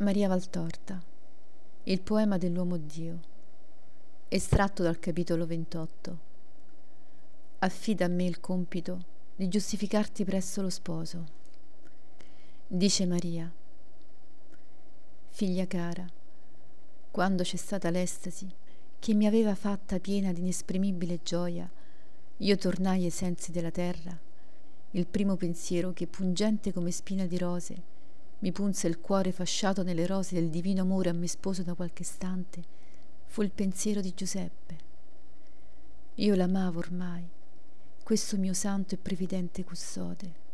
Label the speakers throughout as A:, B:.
A: Maria Valtorta, il poema dell'uomo Dio, estratto dal capitolo 28. Affida a me il compito di giustificarti presso lo sposo. Dice Maria, figlia cara, quando c'è stata l'estasi che mi aveva fatta piena di inesprimibile gioia, io tornai ai sensi della terra. Il primo pensiero che, pungente come spina di rose, mi punse il cuore fasciato nelle rose del divino amore a me sposo da qualche istante, fu il pensiero di Giuseppe. Io l'amavo ormai, questo mio santo e previdente custode.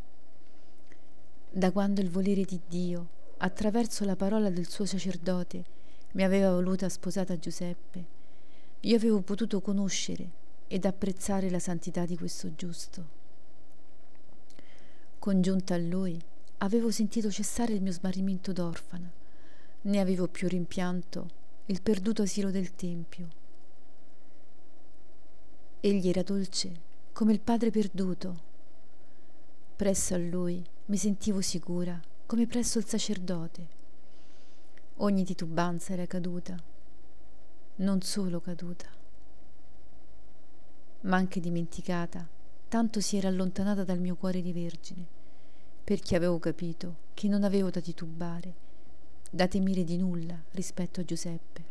A: Da quando il volere di Dio, attraverso la parola del suo sacerdote, mi aveva voluta sposata a Giuseppe, io avevo potuto conoscere ed apprezzare la santità di questo giusto. Congiunta a lui, avevo sentito cessare il mio smarrimento d'orfana, né avevo più rimpianto il perduto asilo del Tempio. Egli era dolce come il padre perduto. Presso a lui mi sentivo sicura come presso il sacerdote. Ogni titubanza era caduta, non solo caduta, ma anche dimenticata, tanto si era allontanata dal mio cuore di vergine perché avevo capito che non avevo da titubare, da temere di nulla rispetto a Giuseppe.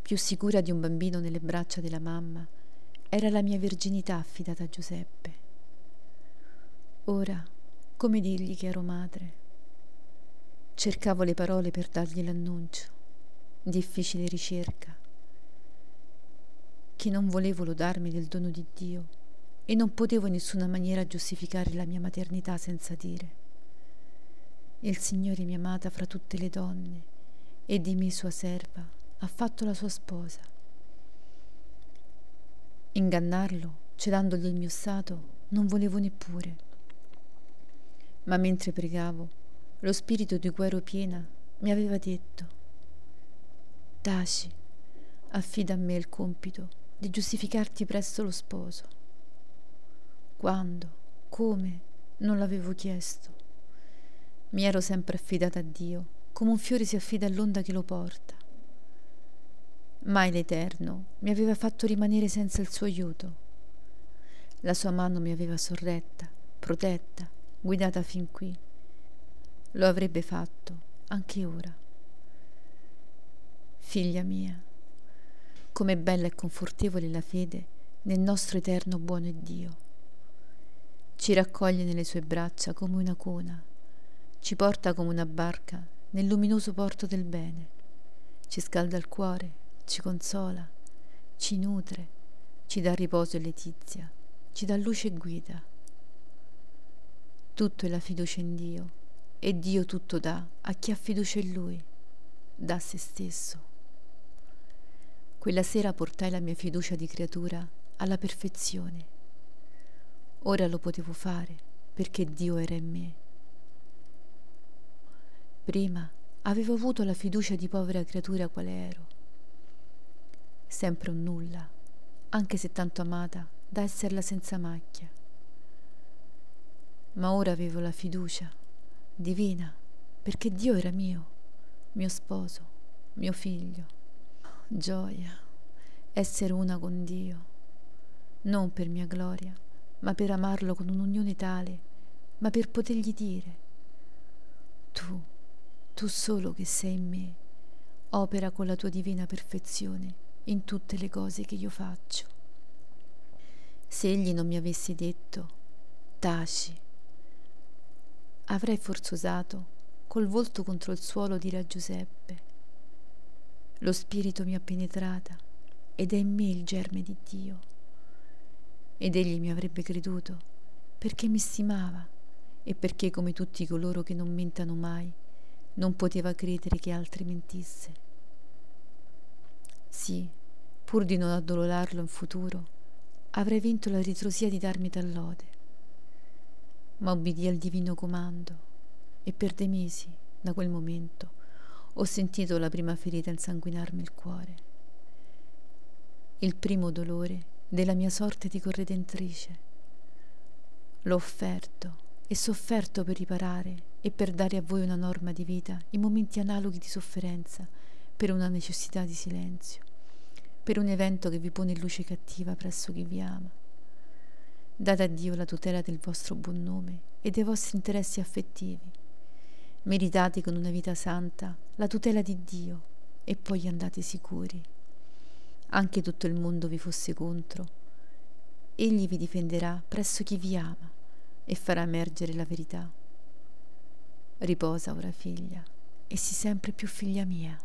A: Più sicura di un bambino nelle braccia della mamma era la mia verginità affidata a Giuseppe. Ora, come dirgli che ero madre? Cercavo le parole per dargli l'annuncio. Difficile ricerca. Che non volevo lodarmi del dono di Dio e non potevo in nessuna maniera giustificare la mia maternità senza dire il Signore mi ha amata fra tutte le donne e di me sua serva ha fatto la sua sposa. Ingannarlo, celandogli il mio stato, non volevo neppure. Ma mentre pregavo, lo spirito di ero piena mi aveva detto Taci, affida a me il compito di giustificarti presso lo sposo. Quando? Come? Non l'avevo chiesto. Mi ero sempre affidata a Dio, come un fiore si affida all'onda che lo porta. Mai l'Eterno mi aveva fatto rimanere senza il suo aiuto. La sua mano mi aveva sorretta, protetta, guidata fin qui. Lo avrebbe fatto anche ora. Figlia mia, com'è bella e confortevole la fede nel nostro eterno buono Dio ci raccoglie nelle sue braccia come una cuna, ci porta come una barca nel luminoso porto del bene, ci scalda il cuore, ci consola, ci nutre, ci dà riposo e letizia, ci dà luce e guida. Tutto è la fiducia in Dio e Dio tutto dà a chi ha fiducia in Lui, dà se stesso. Quella sera portai la mia fiducia di creatura alla perfezione Ora lo potevo fare perché Dio era in me. Prima avevo avuto la fiducia di povera creatura quale ero. Sempre un nulla, anche se tanto amata da esserla senza macchia. Ma ora avevo la fiducia divina perché Dio era mio, mio sposo, mio figlio. Gioia, essere una con Dio, non per mia gloria ma per amarlo con un'unione tale, ma per potergli dire, tu, tu solo che sei in me, opera con la tua divina perfezione in tutte le cose che io faccio. Se egli non mi avesse detto, taci, avrei forse osato, col volto contro il suolo, dire a Giuseppe, lo Spirito mi ha penetrata ed è in me il germe di Dio ed egli mi avrebbe creduto perché mi stimava e perché come tutti coloro che non mentano mai non poteva credere che altri mentisse. Sì, pur di non addololarlo in futuro, avrei vinto la ritrosia di darmi tal lode. Ma obbedì al divino comando e per dei mesi, da quel momento, ho sentito la prima ferita insanguinarmi il cuore. Il primo dolore della mia sorte di corredentrice. L'ho offerto e sofferto per riparare e per dare a voi una norma di vita in momenti analoghi di sofferenza, per una necessità di silenzio, per un evento che vi pone in luce cattiva presso chi vi ama. Date a Dio la tutela del vostro buon nome e dei vostri interessi affettivi. Meritate con una vita santa la tutela di Dio e poi andate sicuri. Anche tutto il mondo vi fosse contro, egli vi difenderà presso chi vi ama e farà emergere la verità. Riposa ora, figlia, e sii sempre più figlia mia.